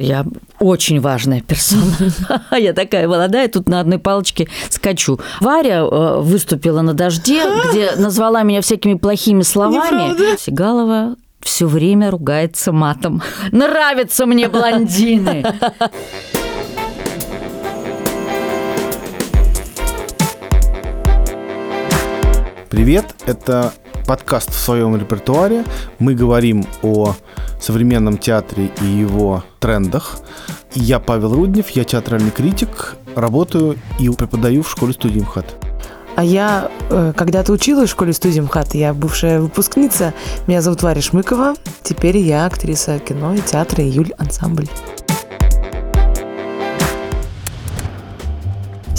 Я очень важная персона. Я такая молодая, тут на одной палочке скачу. Варя э, выступила на дожде, где назвала меня всякими плохими словами. Сигалова все время ругается матом. Нравятся мне блондины. Привет, это подкаст в своем репертуаре. Мы говорим о современном театре и его трендах. Я Павел Руднев, я театральный критик, работаю и преподаю в школе студии МХАТ. А я э, когда-то училась в школе студии МХАТ, я бывшая выпускница. Меня зовут Варя Шмыкова. Теперь я актриса кино и театра «Июль ансамбль».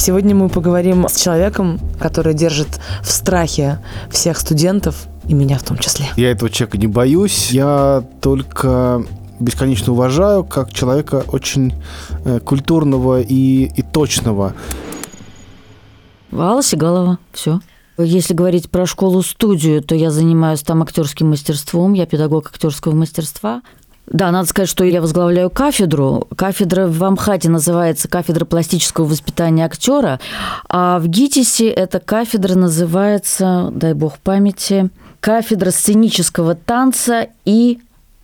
Сегодня мы поговорим с человеком, который держит в страхе всех студентов, и меня в том числе. Я этого человека не боюсь, я только бесконечно уважаю как человека очень э, культурного и, и точного. Алла Сигалова, все. Если говорить про школу-студию, то я занимаюсь там актерским мастерством, я педагог актерского мастерства. Да, надо сказать, что я возглавляю кафедру. Кафедра в Амхате называется кафедра пластического воспитания актера, а в ГИТИСе эта кафедра называется, дай бог памяти, кафедра сценического танца и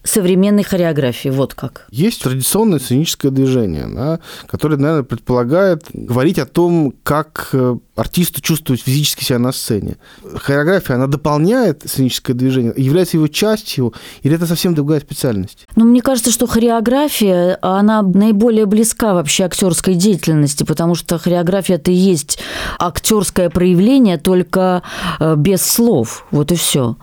современной хореографии. Вот как. Есть традиционное сценическое движение, да, которое, наверное, предполагает говорить о том, как э, артисту чувствовать физически себя на сцене. Хореография, она дополняет сценическое движение, является его частью, или это совсем другая специальность? Ну, мне кажется, что хореография, она наиболее близка вообще актерской деятельности, потому что хореография это и есть актерское проявление, только э, без слов. Вот и все.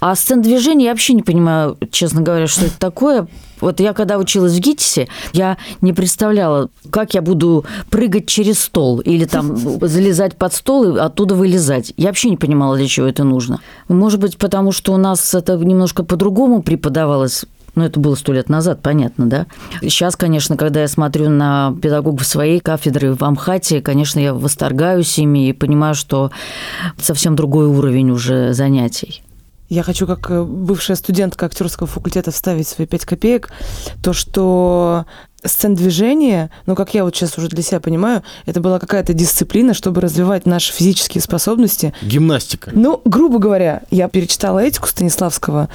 А сцен движения я вообще не понимаю, честно говоря, что это такое. Вот я когда училась в ГИТИСе, я не представляла, как я буду прыгать через стол или там залезать под стол и оттуда вылезать. Я вообще не понимала, для чего это нужно. Может быть, потому что у нас это немножко по-другому преподавалось, ну, это было сто лет назад, понятно, да? Сейчас, конечно, когда я смотрю на педагогов своей кафедры в Амхате, конечно, я восторгаюсь ими и понимаю, что совсем другой уровень уже занятий. Я хочу, как э, бывшая студентка актерского факультета, вставить свои пять копеек. То, что сцен движения, ну, как я вот сейчас уже для себя понимаю, это была какая-то дисциплина, чтобы развивать наши физические способности. Гимнастика. Ну, грубо говоря, я перечитала этику Станиславского,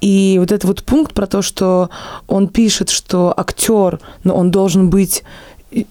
и вот этот вот пункт про то, что он пишет, что актер, но он должен быть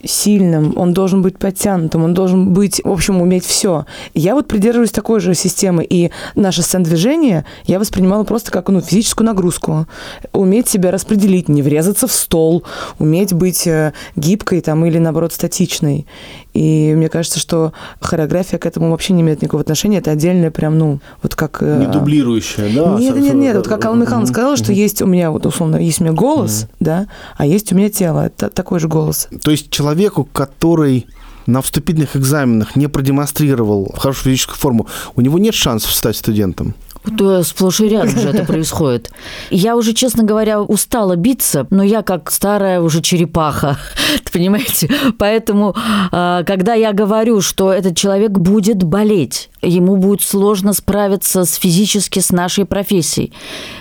сильным, он должен быть подтянутым, он должен быть, в общем, уметь все. Я вот придерживаюсь такой же системы, и наше сцен-движение я воспринимала просто как ну, физическую нагрузку. Уметь себя распределить, не врезаться в стол, уметь быть э, гибкой там, или, наоборот, статичной. И мне кажется, что хореография к этому вообще не имеет никакого отношения. Это отдельная прям, ну, вот как... Э, не дублирующая, да? Нет, нет, нет. Вот как Алла Михайловна сказала, что есть у меня, вот условно, есть у меня голос, да, а есть у меня тело. Это такой же голос. То есть человеку, который на вступительных экзаменах не продемонстрировал хорошую физическую форму, у него нет шансов стать студентом? То сплошь и рядом же это происходит. Я уже, честно говоря, устала биться, но я как старая уже черепаха, понимаете? Поэтому, а, когда я говорю, что этот человек будет болеть, ему будет сложно справиться с физически с нашей профессией,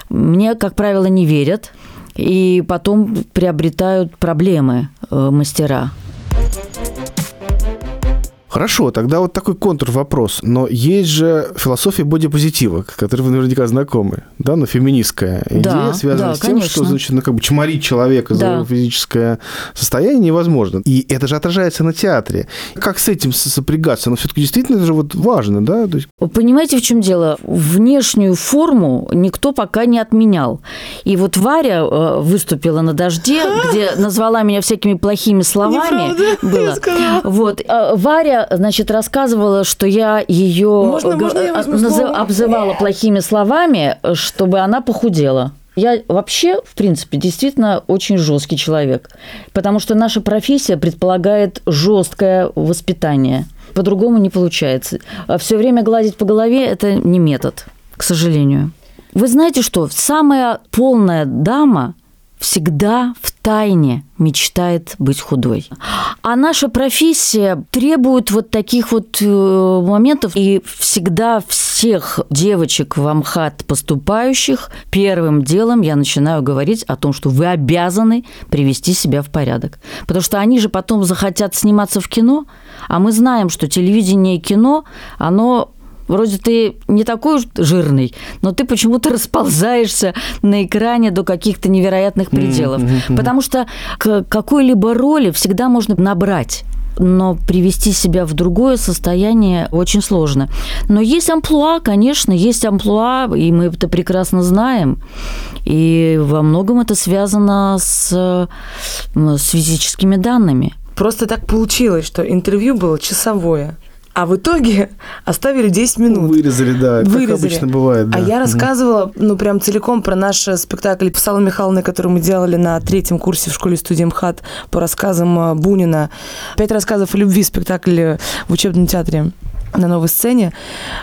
мне, как правило, не верят, и потом приобретают проблемы э, мастера. Хорошо, тогда вот такой контр-вопрос. Но есть же философия бодипозитива, которой вы наверняка знакомы, да, но феминистская идея, да, связанная да, с тем, конечно. что, значит, ну, как бы чморить человека да. за его физическое состояние невозможно. И это же отражается на театре. Как с этим сопрягаться? Но все-таки действительно это же вот важно, да? То есть... Понимаете, в чем дело? Внешнюю форму никто пока не отменял. И вот Варя э, выступила на дожде, где назвала меня всякими плохими словами. Было. Вот. А Значит, рассказывала, что я ее можно, можно я назыв... обзывала плохими словами, чтобы она похудела. Я вообще, в принципе, действительно очень жесткий человек, потому что наша профессия предполагает жесткое воспитание. По-другому не получается. А все время гладить по голове – это не метод, к сожалению. Вы знаете что? Самая полная дама всегда в тайне мечтает быть худой. А наша профессия требует вот таких вот э, моментов, и всегда всех девочек в Амхат поступающих первым делом я начинаю говорить о том, что вы обязаны привести себя в порядок. Потому что они же потом захотят сниматься в кино, а мы знаем, что телевидение и кино, оно Вроде ты не такой уж жирный, но ты почему-то расползаешься на экране до каких-то невероятных пределов. Mm-hmm. Потому что к какой-либо роли всегда можно набрать но привести себя в другое состояние очень сложно. Но есть амплуа, конечно, есть амплуа, и мы это прекрасно знаем. И во многом это связано с, с физическими данными. Просто так получилось, что интервью было часовое. А в итоге оставили 10 минут. Вырезали, да, Вырезали. как обычно бывает. Да. А я рассказывала, ну, прям целиком про наш спектакль с Аллой Михайловной, который мы делали на третьем курсе в школе студии МХАТ по рассказам э, Бунина. Пять рассказов о любви спектакль в учебном театре на новой сцене.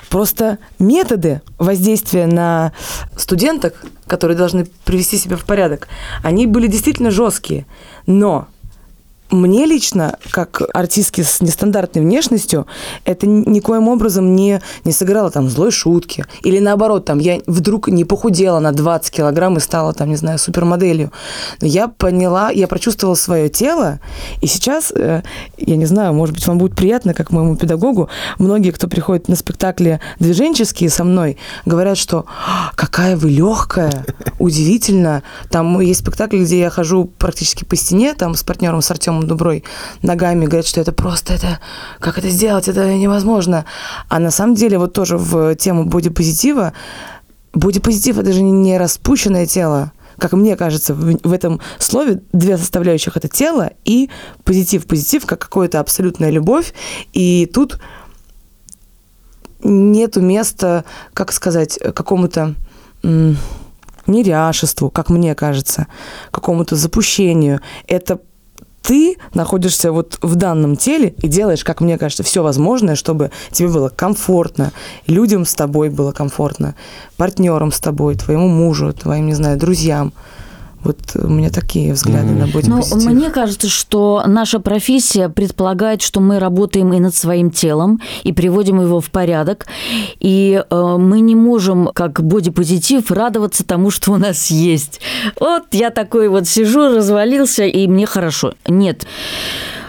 Просто методы воздействия на студенток, которые должны привести себя в порядок, они были действительно жесткие. Но мне лично, как артистке с нестандартной внешностью, это никоим образом не, не сыграло там злой шутки. Или наоборот, там я вдруг не похудела на 20 килограмм и стала там, не знаю, супермоделью. Но я поняла, я прочувствовала свое тело, и сейчас, э, я не знаю, может быть, вам будет приятно, как моему педагогу, многие, кто приходит на спектакли движенческие со мной, говорят, что «А, какая вы легкая, удивительно. Там есть спектакль, где я хожу практически по стене, там с партнером, с Артемом Дуброй ногами, говорят, что это просто, это, как это сделать, это невозможно. А на самом деле вот тоже в тему бодипозитива, бодипозитив это же не распущенное тело, как мне кажется, в, этом слове две составляющих это тело и позитив. Позитив как какая-то абсолютная любовь, и тут нету места, как сказать, какому-то неряшеству, как мне кажется, какому-то запущению. Это ты находишься вот в данном теле и делаешь, как мне кажется, все возможное, чтобы тебе было комфортно, людям с тобой было комфортно, партнерам с тобой, твоему мужу, твоим, не знаю, друзьям. Вот у меня такие взгляды mm-hmm. на бодипозитив. Ну, мне кажется, что наша профессия предполагает, что мы работаем и над своим телом, и приводим его в порядок. И э, мы не можем, как бодипозитив, радоваться тому, что у нас есть. Вот я такой вот сижу, развалился, и мне хорошо. Нет.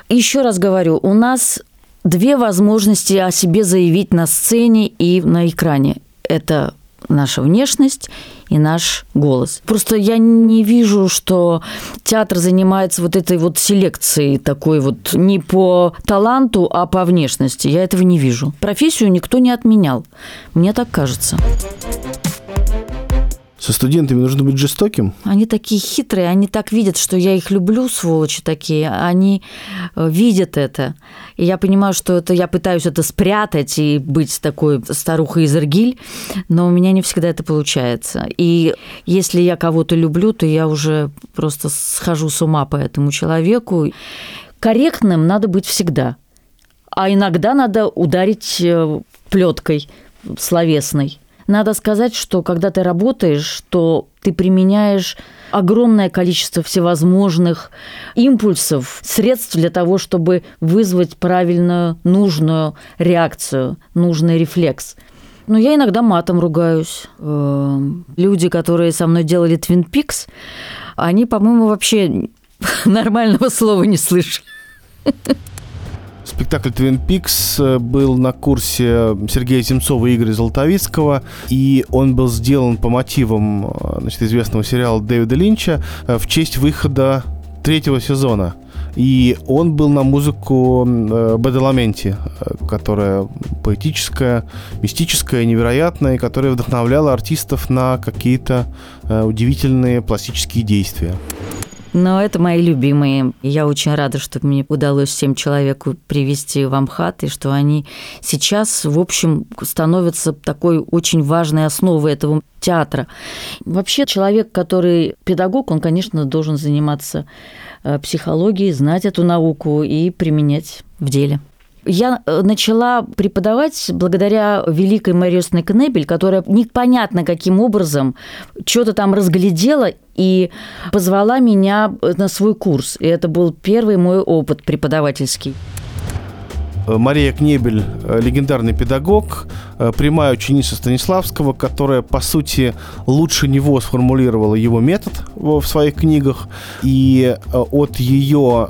Еще раз говорю, у нас две возможности о себе заявить на сцене и на экране. Это наша внешность и наш голос. Просто я не вижу, что театр занимается вот этой вот селекцией такой вот не по таланту, а по внешности. Я этого не вижу. Профессию никто не отменял. Мне так кажется. Со студентами нужно быть жестоким? Они такие хитрые, они так видят, что я их люблю, сволочи такие. Они э, видят это. И я понимаю, что это я пытаюсь это спрятать и быть такой старухой из Иргиль, но у меня не всегда это получается. И если я кого-то люблю, то я уже просто схожу с ума по этому человеку. Корректным надо быть всегда. А иногда надо ударить э, плеткой словесной. Надо сказать, что когда ты работаешь, то ты применяешь огромное количество всевозможных импульсов, средств для того, чтобы вызвать правильную, нужную реакцию, нужный рефлекс. Но я иногда матом ругаюсь. Эм, люди, которые со мной делали Twin Peaks, они, по-моему, вообще нормального слова не слышали. Спектакль «Твин Пикс» э, был на курсе Сергея Земцова и Игоря Золотовицкого, и он был сделан по мотивам э, значит, известного сериала Дэвида Линча э, в честь выхода третьего сезона. И он был на музыку Бадаламенти, которая поэтическая, мистическая, невероятная, и которая вдохновляла артистов на какие-то удивительные пластические действия. Но это мои любимые. Я очень рада, что мне удалось всем человеку привести в Амхат, и что они сейчас, в общем, становятся такой очень важной основой этого театра. Вообще человек, который педагог, он, конечно, должен заниматься э, психологией, знать эту науку и применять в деле. Я э, начала преподавать благодаря великой Марии Кнебель, которая непонятно каким образом что-то там разглядела и позвала меня на свой курс. И это был первый мой опыт преподавательский. Э, Мария Кнебель, э, легендарный педагог, э, прямая ученица Станиславского, которая, по сути, лучше него сформулировала его метод в своих книгах. И от ее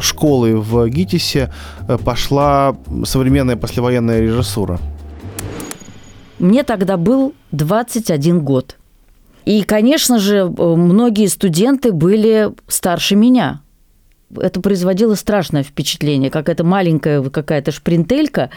школы в ГИТИСе пошла современная послевоенная режиссура. Мне тогда был 21 год. И, конечно же, многие студенты были старше меня – это производило страшное впечатление, как эта маленькая какая-то шпринтелька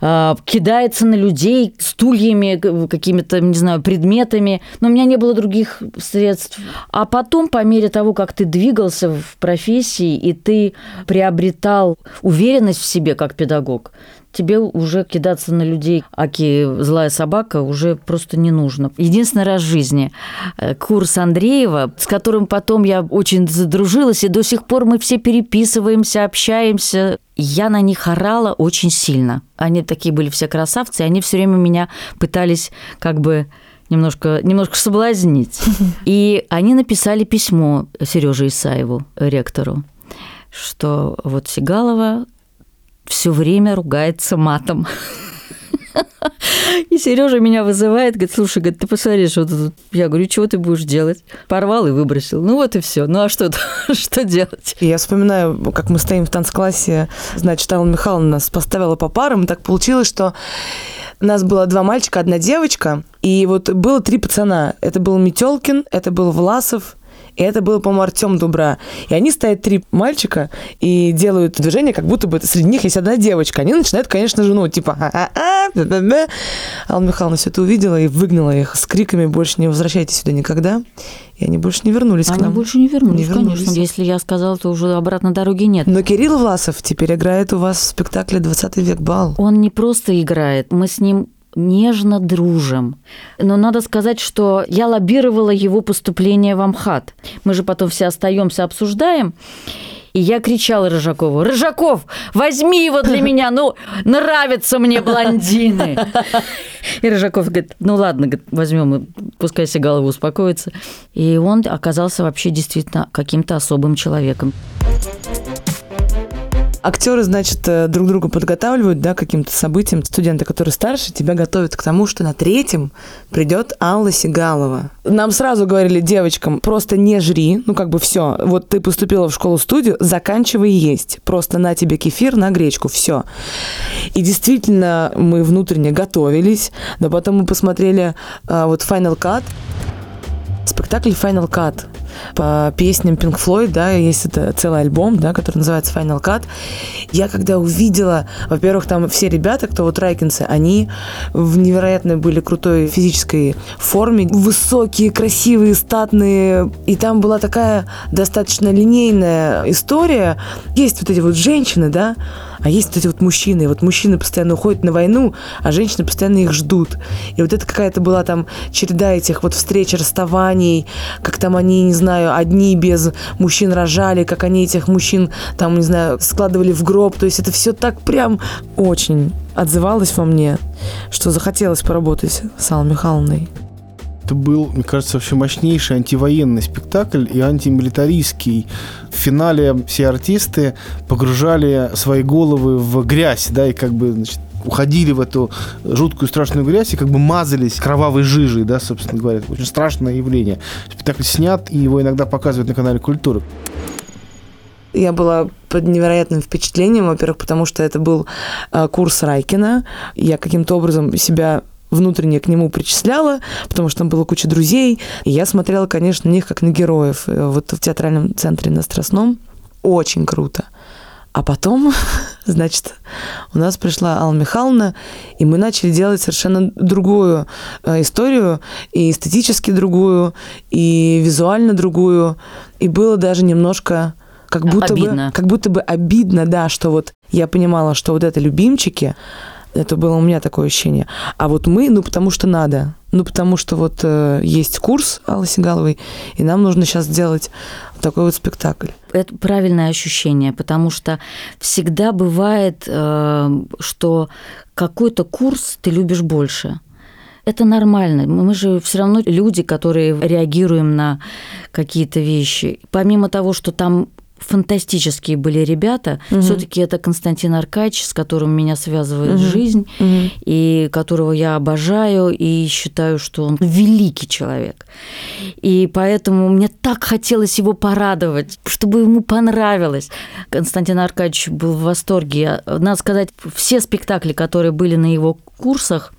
э, кидается на людей стульями, какими-то, не знаю, предметами. Но у меня не было других средств. А потом, по мере того, как ты двигался в профессии, и ты приобретал уверенность в себе как педагог, тебе уже кидаться на людей, аки злая собака, уже просто не нужно. Единственный раз в жизни э, курс Андреева, с которым потом я очень задружилась, и до сих пор мы все переписываемся, общаемся. Я на них орала очень сильно. Они такие были все красавцы, и они все время меня пытались как бы немножко, немножко соблазнить. И они написали письмо Сереже Исаеву, ректору, что вот Сигалова все время ругается матом. И Сережа меня вызывает, говорит, слушай, говорит, ты посмотри, что тут. Я говорю, чего ты будешь делать? Порвал и выбросил. Ну вот и все. Ну а что, что делать? Я вспоминаю, как мы стоим в танцклассе, значит, Алла Михайловна нас поставила по парам, и так получилось, что у нас было два мальчика, одна девочка, и вот было три пацана. Это был Метелкин, это был Власов, и это был, по-моему, Артем Дубра. И они стоят три мальчика и делают движение, как будто бы среди них есть одна девочка. Они начинают, конечно же, ну, типа, Алла Михайловна все это увидела и выгнала их с криками «Больше не возвращайтесь сюда никогда». И они больше не вернулись они к нам. Они больше не вернулись, не вернулись, конечно. Если я сказала, то уже обратно дороги нет. Но Кирилл Власов теперь играет у вас в спектакле «20 век бал». Он не просто играет. Мы с ним нежно дружим. Но надо сказать, что я лоббировала его поступление в Амхат. Мы же потом все остаемся, обсуждаем. И я кричала Рыжакову, Рыжаков, возьми его для меня, ну, нравятся мне блондины. И Рыжаков говорит, ну ладно, возьмем, пускай себе голову успокоится. И он оказался вообще действительно каким-то особым человеком. Актеры, значит, э, друг друга подготавливают, да, каким-то событиям. Студенты, которые старше, тебя готовят к тому, что на третьем придет Алла Сигалова. Нам сразу говорили девочкам, просто не жри, ну как бы все. Вот ты поступила в школу-студию, заканчивай есть. Просто на тебе кефир, на гречку, все. И действительно, мы внутренне готовились, но потом мы посмотрели а, вот Final Cut, спектакль Final Cut по песням Pink Floyd, да, есть это целый альбом, да, который называется Final Cut. Я когда увидела, во-первых, там все ребята, кто вот райкинцы, они в невероятной были крутой физической форме, высокие, красивые, статные, и там была такая достаточно линейная история. Есть вот эти вот женщины, да, а есть вот эти вот мужчины. И вот мужчины постоянно уходят на войну, а женщины постоянно их ждут. И вот это какая-то была там череда этих вот встреч, расставаний, как там они, не знаю, одни без мужчин рожали, как они этих мужчин там, не знаю, складывали в гроб. То есть это все так прям очень отзывалось во мне, что захотелось поработать с Аллой Михайловной. Это был, мне кажется, вообще мощнейший антивоенный спектакль и антимилитаристский. В финале все артисты погружали свои головы в грязь, да, и как бы, значит, уходили в эту жуткую страшную грязь и как бы мазались кровавой жижей, да, собственно говоря. Очень страшное явление. Спектакль снят, и его иногда показывают на канале «Культура». Я была под невероятным впечатлением, во-первых, потому что это был э, курс Райкина. Я каким-то образом себя внутренне к нему причисляла, потому что там была куча друзей. И я смотрела, конечно, на них как на героев. Э, вот в театральном центре на Страстном. Очень круто. А потом, значит, у нас пришла Алла Михайловна, и мы начали делать совершенно другую э, историю, и эстетически другую, и визуально другую. И было даже немножко как будто обидно. бы как будто бы обидно, да, что вот я понимала, что вот это любимчики, это было у меня такое ощущение. А вот мы, ну, потому что надо. Ну, потому что вот э, есть курс Аллы Сигаловой, и нам нужно сейчас сделать такой вот спектакль. Это правильное ощущение, потому что всегда бывает, э, что какой-то курс ты любишь больше. это нормально. Мы же все равно люди, которые реагируем на какие-то вещи. Помимо того, что там фантастические были ребята. Угу. Все-таки это Константин Аркадьевич, с которым меня связывает угу. жизнь, угу. и которого я обожаю, и считаю, что он великий человек. И поэтому мне так хотелось его порадовать, чтобы ему понравилось. Константин Аркадьевич был в восторге. Надо сказать, все спектакли, которые были на его курсах,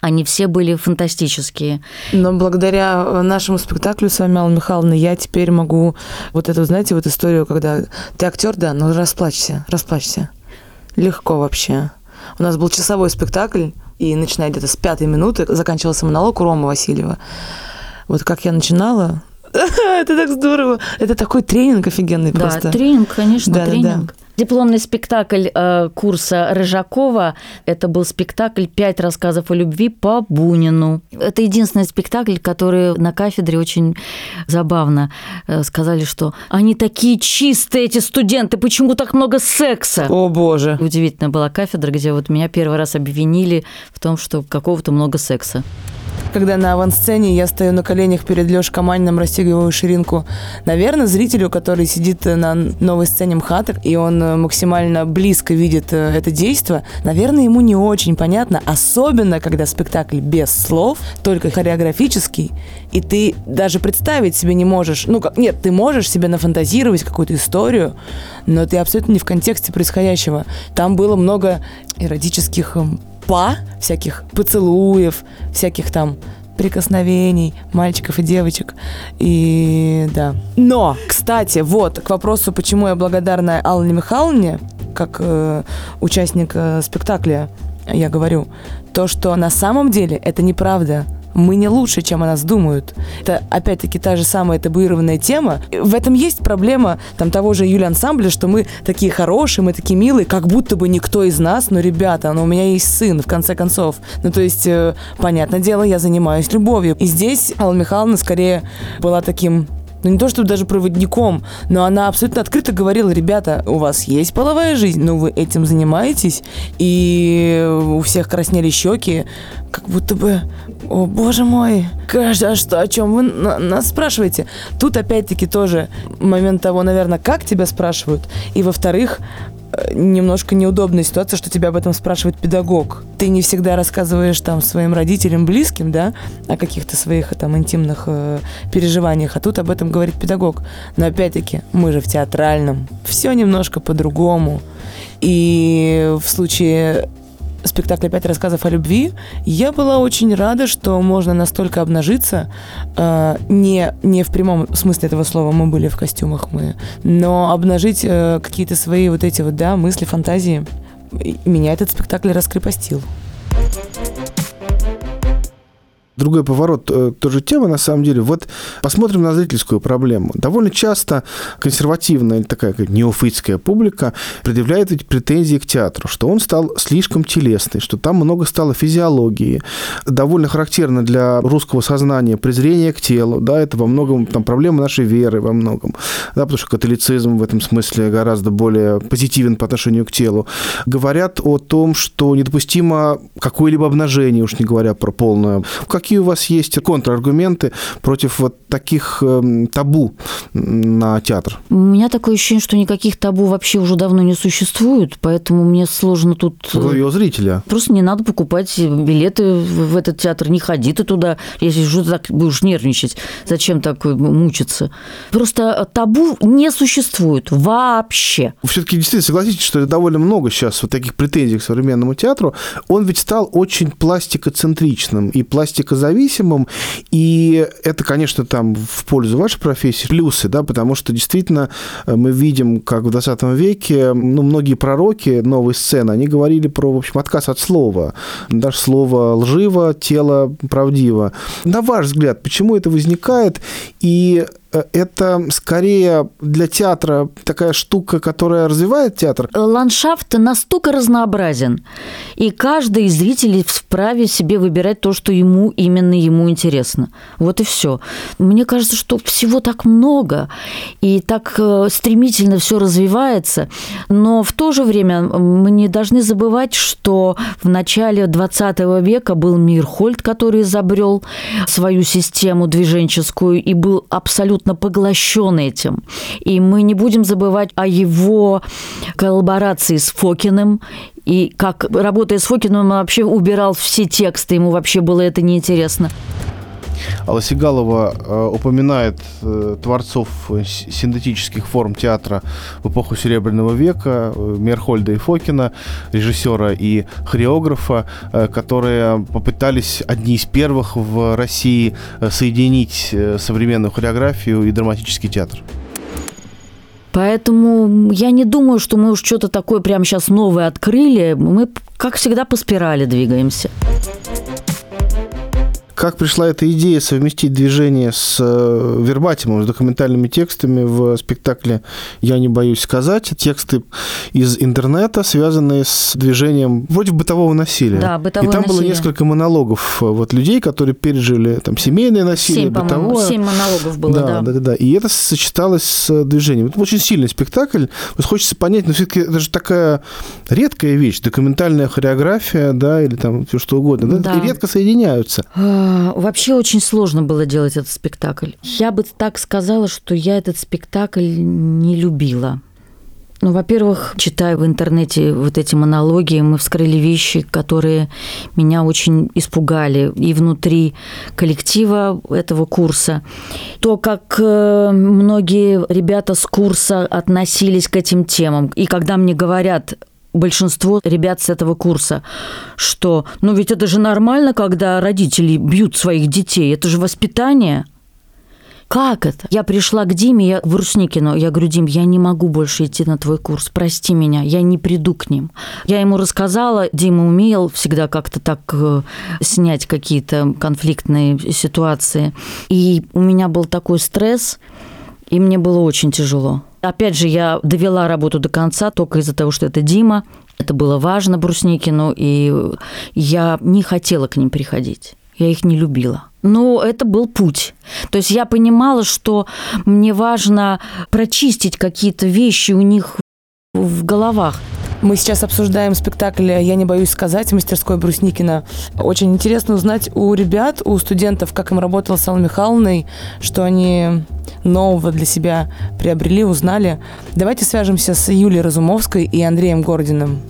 они все были фантастические. Но благодаря нашему спектаклю с вами, Алла Михайловна, я теперь могу вот эту, знаете, вот историю, когда ты актер, да, но расплачься, расплачься. Легко вообще. У нас был часовой спектакль, и начиная где-то с пятой минуты заканчивался монолог у Ромы Васильева. Вот как я начинала, это так здорово. Это такой тренинг офигенный да, просто. Да, тренинг, конечно, да, тренинг. Да, да. Дипломный спектакль э, курса Рыжакова – это был спектакль «Пять рассказов о любви» по Бунину. Это единственный спектакль, который на кафедре очень забавно э, сказали, что они такие чистые, эти студенты, почему так много секса? О, боже. Удивительная была кафедра, где вот меня первый раз обвинили в том, что какого-то много секса когда на авансцене я стою на коленях перед Лешей Каманиным, расстегиваю ширинку. Наверное, зрителю, который сидит на новой сцене МХАТа, и он э, максимально близко видит э, это действие, наверное, ему не очень понятно, особенно когда спектакль без слов, только хореографический, и ты даже представить себе не можешь, ну, как, нет, ты можешь себе нафантазировать какую-то историю, но ты абсолютно не в контексте происходящего. Там было много эротических эм, па, всяких поцелуев, всяких там прикосновений мальчиков и девочек. И да. Но, кстати, вот к вопросу, почему я благодарна Алле Михайловне, как э, участник э, спектакля, я говорю, то, что на самом деле это неправда мы не лучше, чем о нас думают. Это, опять-таки, та же самая табуированная тема. В этом есть проблема там того же Юли ансамбля, что мы такие хорошие, мы такие милые, как будто бы никто из нас, но, ребята, ну, у меня есть сын, в конце концов. Ну, то есть, э, понятное дело, я занимаюсь любовью. И здесь Алла Михайловна скорее была таким ну не то чтобы даже проводником, но она абсолютно открыто говорила, ребята, у вас есть половая жизнь, но вы этим занимаетесь, и у всех краснели щеки, как будто бы, о боже мой, а что, о чем вы нас спрашиваете? Тут опять-таки тоже момент того, наверное, как тебя спрашивают, и во-вторых, немножко неудобная ситуация, что тебя об этом спрашивает педагог. Ты не всегда рассказываешь там своим родителям, близким, да, о каких-то своих там интимных э, переживаниях, а тут об этом говорит педагог. Но опять-таки, мы же в театральном, все немножко по-другому. И в случае спектакля «Пять рассказов о любви», я была очень рада, что можно настолько обнажиться. Э, не, не в прямом смысле этого слова мы были в костюмах мы, но обнажить э, какие-то свои вот эти вот, да, мысли, фантазии. Меня этот спектакль раскрепостил другой поворот э, той же темы, на самом деле. Вот посмотрим на зрительскую проблему. Довольно часто консервативная или такая как неофитская публика предъявляет эти претензии к театру, что он стал слишком телесный, что там много стало физиологии. Довольно характерно для русского сознания презрение к телу, да, это во многом там проблема нашей веры во многом, да, потому что католицизм в этом смысле гораздо более позитивен по отношению к телу. Говорят о том, что недопустимо какое-либо обнажение, уж не говоря про полное. Как какие у вас есть контраргументы против вот таких э, табу на театр? У меня такое ощущение, что никаких табу вообще уже давно не существует, поэтому мне сложно тут... Вы э, зрителя. Просто не надо покупать билеты в этот театр, не ходи ты туда, если уже так будешь нервничать. Зачем так мучиться? Просто табу не существует вообще. Все-таки действительно согласитесь, что довольно много сейчас вот таких претензий к современному театру. Он ведь стал очень пластикоцентричным и пластико зависимым, и это, конечно, там в пользу вашей профессии плюсы, да, потому что действительно э, мы видим, как в 20 веке, ну, многие пророки новой сцены, они говорили про, в общем, отказ от слова. Даже слово лживо, тело правдиво. На ваш взгляд, почему это возникает, и это скорее для театра такая штука, которая развивает театр? Ландшафт настолько разнообразен, и каждый из зрителей вправе себе выбирать то, что ему именно ему интересно. Вот и все. Мне кажется, что всего так много, и так э, стремительно все развивается, но в то же время мы не должны забывать, что в начале 20 века был Мирхольд, который изобрел свою систему движенческую и был абсолютно поглощен этим. И мы не будем забывать о его коллаборации с Фокиным и как, работая с Фокиным, он вообще убирал все тексты, ему вообще было это неинтересно. Алла Сигалова э, упоминает э, творцов синтетических форм театра в эпоху Серебряного века, э, Мерхольда и Фокина, режиссера и хореографа, э, которые попытались одни из первых в России э, соединить э, современную хореографию и драматический театр. Поэтому я не думаю, что мы уж что-то такое прямо сейчас новое открыли. Мы, как всегда, по спирали двигаемся. Как пришла эта идея совместить движение с э, вербатимом, с документальными текстами в спектакле «Я не боюсь сказать». Тексты из интернета, связанные с движением против бытового насилия. Да, бытовое И там насилие. было несколько монологов э, вот, людей, которые пережили там, семейное насилие, Семь, бытовое. семь монологов было, да, да. да, да, И это сочеталось с движением. Это очень сильный спектакль. Вот хочется понять, но все-таки это же такая редкая вещь, документальная хореография, да, или там все что угодно. Да, такие редко соединяются. А, Вообще очень сложно было делать этот спектакль. Я бы так сказала, что я этот спектакль не любила. Ну, во-первых, читая в интернете вот эти монологи, мы вскрыли вещи, которые меня очень испугали и внутри коллектива этого курса. То, как э, многие ребята с курса относились к этим темам. И когда мне говорят, большинство ребят с этого курса, что ну ведь это же нормально, когда родители бьют своих детей, это же воспитание. Как это? Я пришла к Диме, я в Русникину, я говорю, Дим, я не могу больше идти на твой курс, прости меня, я не приду к ним. Я ему рассказала, Дима умел всегда как-то так э, снять какие-то конфликтные ситуации. И у меня был такой стресс, и мне было очень тяжело. Опять же, я довела работу до конца только из-за того, что это Дима. Это было важно Брусникину, и я не хотела к ним приходить. Я их не любила. Но это был путь. То есть я понимала, что мне важно прочистить какие-то вещи у них в головах. Мы сейчас обсуждаем спектакль «Я не боюсь сказать» мастерской Брусникина. Очень интересно узнать у ребят, у студентов, как им работало с Аллой что они нового для себя приобрели, узнали. Давайте свяжемся с Юлией Разумовской и Андреем Гординым.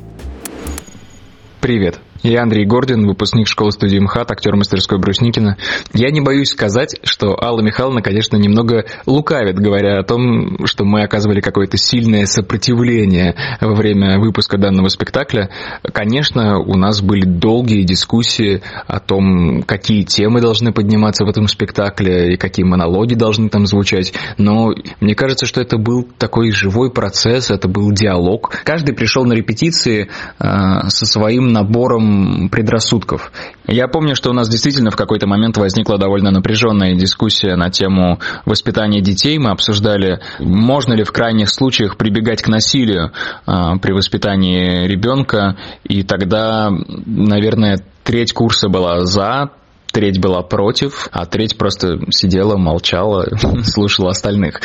Привет. Я Андрей Гордин, выпускник школы студии МХАТ, актер мастерской Брусникина. Я не боюсь сказать, что Алла Михайловна, конечно, немного лукавит, говоря о том, что мы оказывали какое-то сильное сопротивление во время выпуска данного спектакля. Конечно, у нас были долгие дискуссии о том, какие темы должны подниматься в этом спектакле и какие монологи должны там звучать. Но мне кажется, что это был такой живой процесс, это был диалог. Каждый пришел на репетиции э, со своим набором предрассудков. Я помню, что у нас действительно в какой-то момент возникла довольно напряженная дискуссия на тему воспитания детей. Мы обсуждали, можно ли в крайних случаях прибегать к насилию а, при воспитании ребенка. И тогда, наверное, треть курса была за, треть была против, а треть просто сидела, молчала, слушала остальных.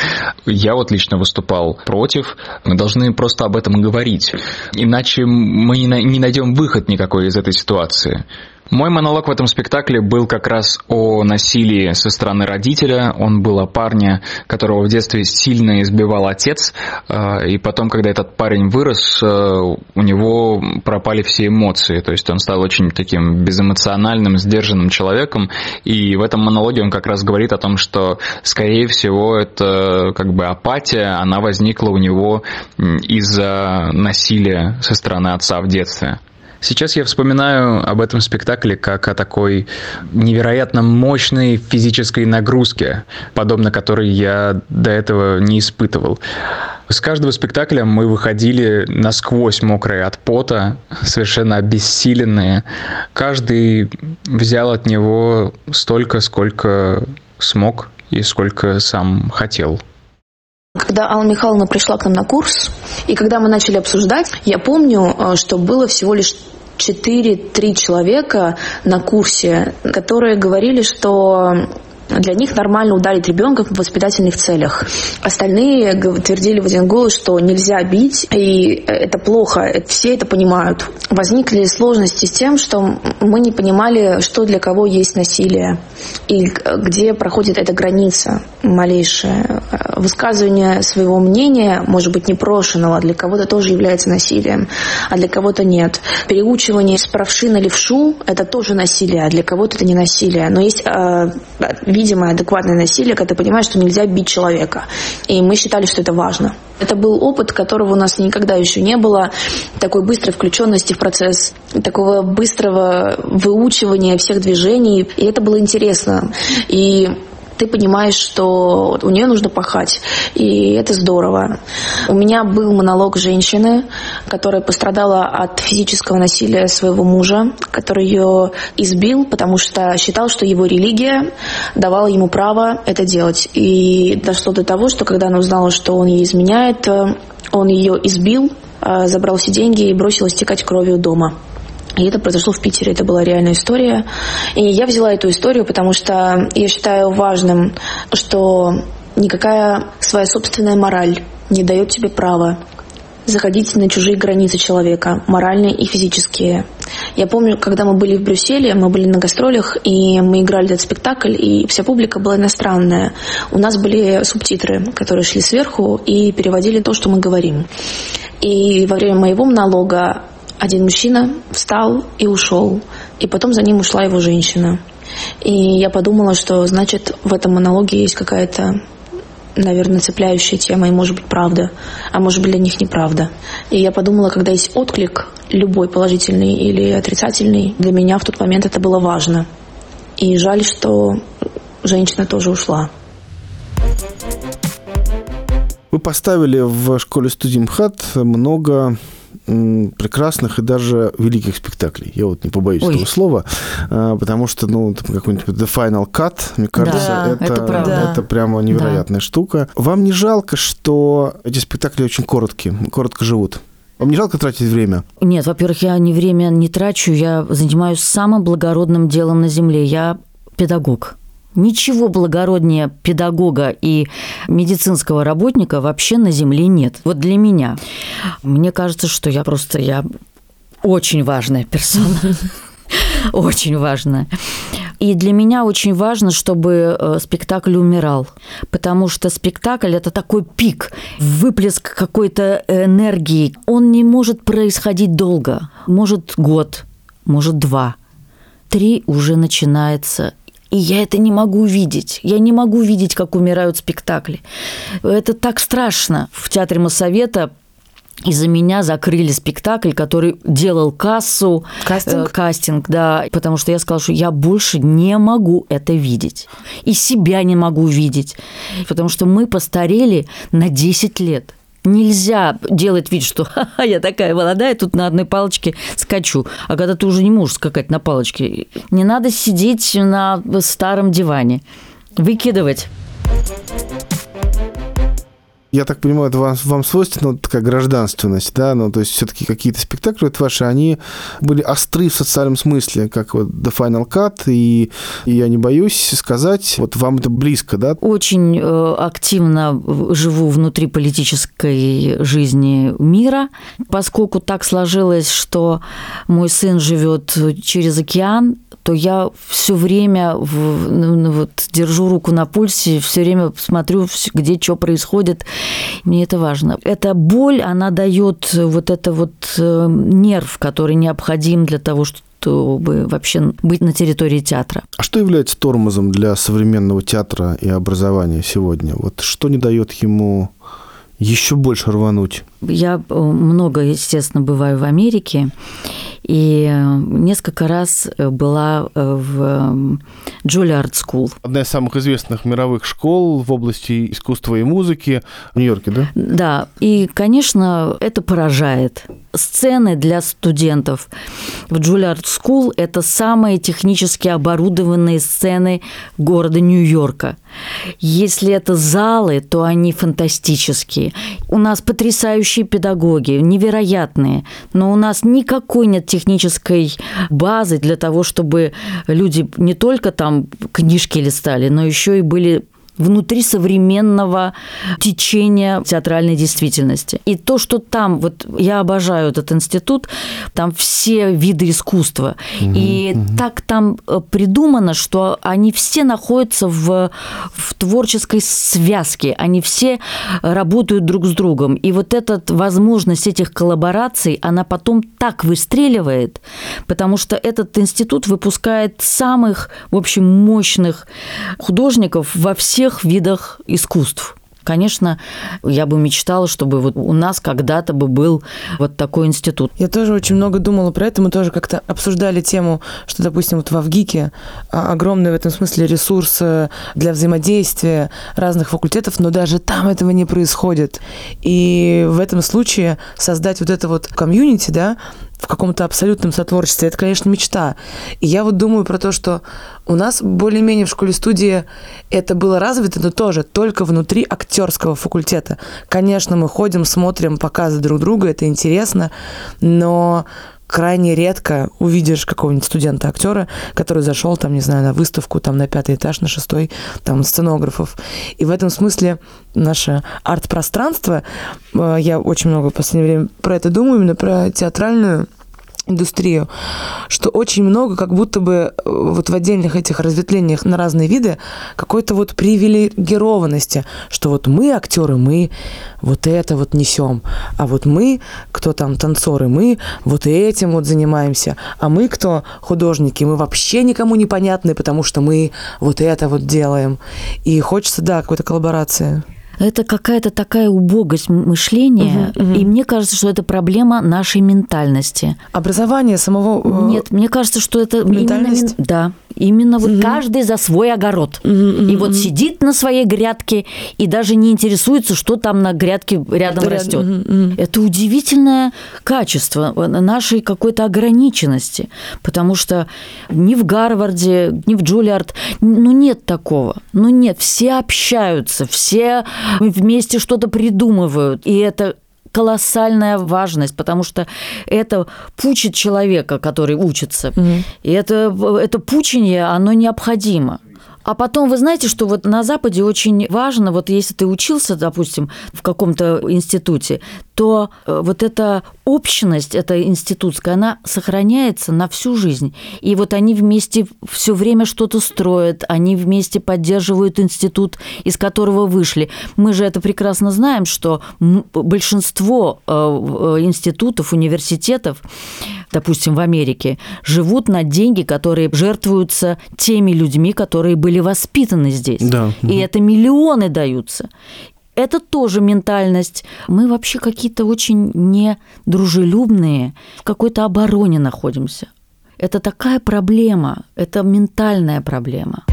Я вот лично выступал против. Мы должны просто об этом говорить. Иначе мы не на- не найдем выход никакой из этой ситуации. Мой монолог в этом спектакле был как раз о насилии со стороны родителя. Он был о парне, которого в детстве сильно избивал отец. э, И потом, когда этот парень вырос, э, у него пропали все эмоции. То есть он стал очень таким безэмоциональным, сдержанным человеком. И в этом монологе он как раз говорит о том, что, скорее всего, это как бы апатия, она возникла у него из-за насилия со стороны отца в детстве. Сейчас я вспоминаю об этом спектакле как о такой невероятно мощной физической нагрузке, подобно которой я до этого не испытывал. С каждого спектакля мы выходили насквозь мокрые от пота, совершенно обессиленные. Каждый взял от него столько, сколько смог и сколько сам хотел. Когда Алла Михайловна пришла к нам на курс, и когда мы начали обсуждать, я помню, э, что было всего лишь 4-3 человека на курсе, которые говорили, что для них нормально ударить ребенка в воспитательных целях. Остальные твердили в один голос, что нельзя бить, и это плохо, все это понимают. Возникли сложности с тем, что мы не понимали, что для кого есть насилие, и где проходит эта граница малейшая. Высказывание своего мнения, может быть, непрошенного, для кого-то тоже является насилием, а для кого-то нет. Переучивание с правши на левшу – это тоже насилие, а для кого-то это не насилие. Но есть э, видимое адекватное насилие, когда ты понимаешь, что нельзя бить человека. И мы считали, что это важно. Это был опыт, которого у нас никогда еще не было, такой быстрой включенности в процесс, такого быстрого выучивания всех движений. И это было интересно. И ты понимаешь, что у нее нужно пахать, и это здорово. У меня был монолог женщины, которая пострадала от физического насилия своего мужа, который ее избил, потому что считал, что его религия давала ему право это делать. И дошло до того, что когда она узнала, что он ей изменяет, он ее избил, а, забрал все деньги и бросил истекать кровью дома. И это произошло в Питере, это была реальная история. И я взяла эту историю, потому что я считаю важным, что никакая своя собственная мораль не дает тебе права заходить на чужие границы человека, моральные и физические. Я помню, когда мы были в Брюсселе, мы были на гастролях, и мы играли этот спектакль, и вся публика была иностранная. У нас были субтитры, которые шли сверху и переводили то, что мы говорим. И во время моего монолога один мужчина встал и ушел, и потом за ним ушла его женщина. И я подумала, что значит в этом монологе есть какая-то наверное, цепляющая тема, и может быть правда, а может быть для них неправда. И я подумала, когда есть отклик, любой положительный или отрицательный, для меня в тот момент это было важно. И жаль, что женщина тоже ушла. Вы поставили в школе студии МХАТ много прекрасных и даже великих спектаклей. Я вот не побоюсь Ой. этого слова, а, потому что, ну, какой-нибудь The Final Cut, мне кажется, да, это, это, это прямо невероятная да. штука. Вам не жалко, что эти спектакли очень короткие, коротко живут? Вам не жалко тратить время? Нет, во-первых, я не время не трачу, я занимаюсь самым благородным делом на Земле. Я педагог. Ничего благороднее педагога и медицинского работника вообще на Земле нет. Вот для меня. Мне кажется, что я просто я очень важная персона. Очень важная. И для меня очень важно, чтобы э, спектакль умирал, потому что спектакль – это такой пик, выплеск какой-то энергии. Он не может происходить долго. Может год, может два. Три уже начинается и я это не могу видеть. Я не могу видеть, как умирают спектакли. Это так страшно. В театре Моссовета из-за меня закрыли спектакль, который делал кассу, кастинг? Э, кастинг, да, потому что я сказала, что я больше не могу это видеть. И себя не могу видеть, потому что мы постарели на 10 лет. Нельзя делать вид, что Ха -ха, я такая молодая, тут на одной палочке скачу. А когда ты уже не можешь скакать на палочке, не надо сидеть на старом диване. Выкидывать я так понимаю, это вам, вам свойственна вот такая гражданственность, да, ну, то есть все-таки какие-то спектакли вот ваши, они были остры в социальном смысле, как вот The Final Cut, и, и я не боюсь сказать, вот вам это близко, да? Очень э, активно живу внутри политической жизни мира, поскольку так сложилось, что мой сын живет через океан, то я все время в, ну, ну, вот, держу руку на пульсе, все время смотрю, где что происходит. Мне это важно. Эта боль, она дает вот это вот э, нерв, который необходим для того, чтобы вообще быть на территории театра. А что является тормозом для современного театра и образования сегодня? Вот что не дает ему еще больше рвануть? Я э, много, естественно, бываю в Америке, и несколько раз была в Juilliard School. Одна из самых известных мировых школ в области искусства и музыки в Нью-Йорке, да? Да, и, конечно, это поражает. Сцены для студентов в Juilliard School – это самые технически оборудованные сцены города Нью-Йорка. Если это залы, то они фантастические. У нас потрясающие педагоги, невероятные, но у нас никакой нет технической базы для того, чтобы люди не только там книжки листали, но еще и были внутри современного течения театральной действительности. И то, что там, вот я обожаю этот институт, там все виды искусства. Угу, и угу. так там э, придумано, что они все находятся в, в творческой связке, они все работают друг с другом. И вот эта возможность этих коллабораций, она потом так выстреливает, потому что этот институт выпускает самых, в общем, мощных художников во всех всех видах искусств. Конечно, я бы мечтала, чтобы вот у нас когда-то бы был вот такой институт. Я тоже очень много думала про это. Мы тоже как-то обсуждали тему, что, допустим, вот в Авгике а, огромный в этом смысле ресурс для взаимодействия разных факультетов, но даже там этого не происходит. И в этом случае создать вот это вот комьюнити, да, в каком-то абсолютном сотворчестве, это, конечно, мечта. И я вот думаю про то, что у нас более-менее в школе-студии это было развито, но тоже только внутри актерского факультета. Конечно, мы ходим, смотрим показы друг друга, это интересно, но крайне редко увидишь какого-нибудь студента-актера, который зашел, там, не знаю, на выставку, там, на пятый этаж, на шестой, там, сценографов. И в этом смысле наше арт-пространство, э, я очень много в последнее время про это думаю, именно про театральную индустрию, что очень много как будто бы э, вот в отдельных этих разветвлениях на разные виды какой-то вот привилегированности, что вот мы актеры, мы вот это вот несем, а вот мы, кто там танцоры, мы вот этим вот занимаемся, а мы, кто художники, мы вообще никому не понятны, потому что мы вот это вот делаем. И хочется, да, какой-то коллаборации. Это какая-то такая убогость мышления, угу, угу. и мне кажется, что это проблема нашей ментальности. Образование самого... Э, Нет, мне кажется, что это ментальность. именно... Да, именно вот угу. каждый за свой огород. Угу, угу, и вот сидит на своей грядке и даже не интересуется, что там на грядке рядом это растет. Угу, угу. Это удивительное качество нашей какой-то ограниченности, потому что ни в Гарварде, ни в Джулиард, ну нет такого. Ну нет, все общаются, все вместе что-то придумывают, и это колоссальная важность, потому что это пучит человека, который учится. Mm-hmm. И это, это пучение, оно необходимо. А потом, вы знаете, что вот на Западе очень важно, вот если ты учился, допустим, в каком-то институте, то э, вот эта общность, эта институтская, она сохраняется на всю жизнь. И вот они вместе все время что-то строят, они вместе поддерживают институт, из которого вышли. Мы же это прекрасно знаем, что большинство э, э, институтов, университетов, допустим, в Америке, живут на деньги, которые жертвуются теми людьми, которые были воспитаны здесь. Да. И это миллионы даются. Это тоже ментальность. Мы вообще какие-то очень недружелюбные, в какой-то обороне находимся. Это такая проблема, это ментальная проблема.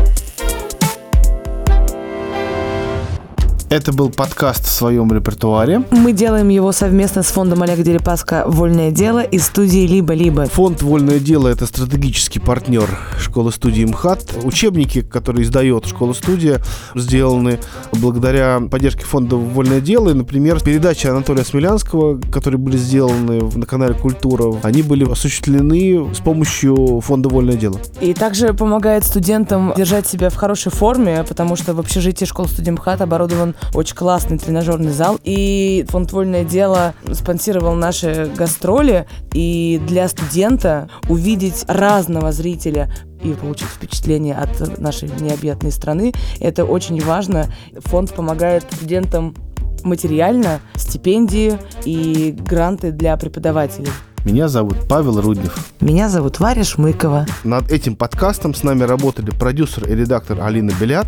Это был подкаст в своем репертуаре. Мы делаем его совместно с фондом Олега Дерипаска «Вольное дело» и студией «Либо-либо». Фонд «Вольное дело» — это стратегический партнер школы-студии МХАТ. Учебники, которые издает школа-студия, сделаны благодаря поддержке фонда «Вольное дело». И, например, передачи Анатолия Смелянского, которые были сделаны на канале «Культура», они были осуществлены с помощью фонда «Вольное дело». И также помогает студентам держать себя в хорошей форме, потому что в общежитии школы-студии МХАТ оборудован очень классный тренажерный зал. И фонд «Вольное дело» спонсировал наши гастроли. И для студента увидеть разного зрителя и получить впечатление от нашей необъятной страны, это очень важно. Фонд помогает студентам материально, стипендии и гранты для преподавателей. Меня зовут Павел Руднев. Меня зовут Варя Шмыкова. Над этим подкастом с нами работали продюсер и редактор Алина Белят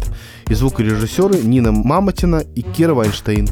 и звукорежиссеры Нина Мамотина и Кира Вайнштейн.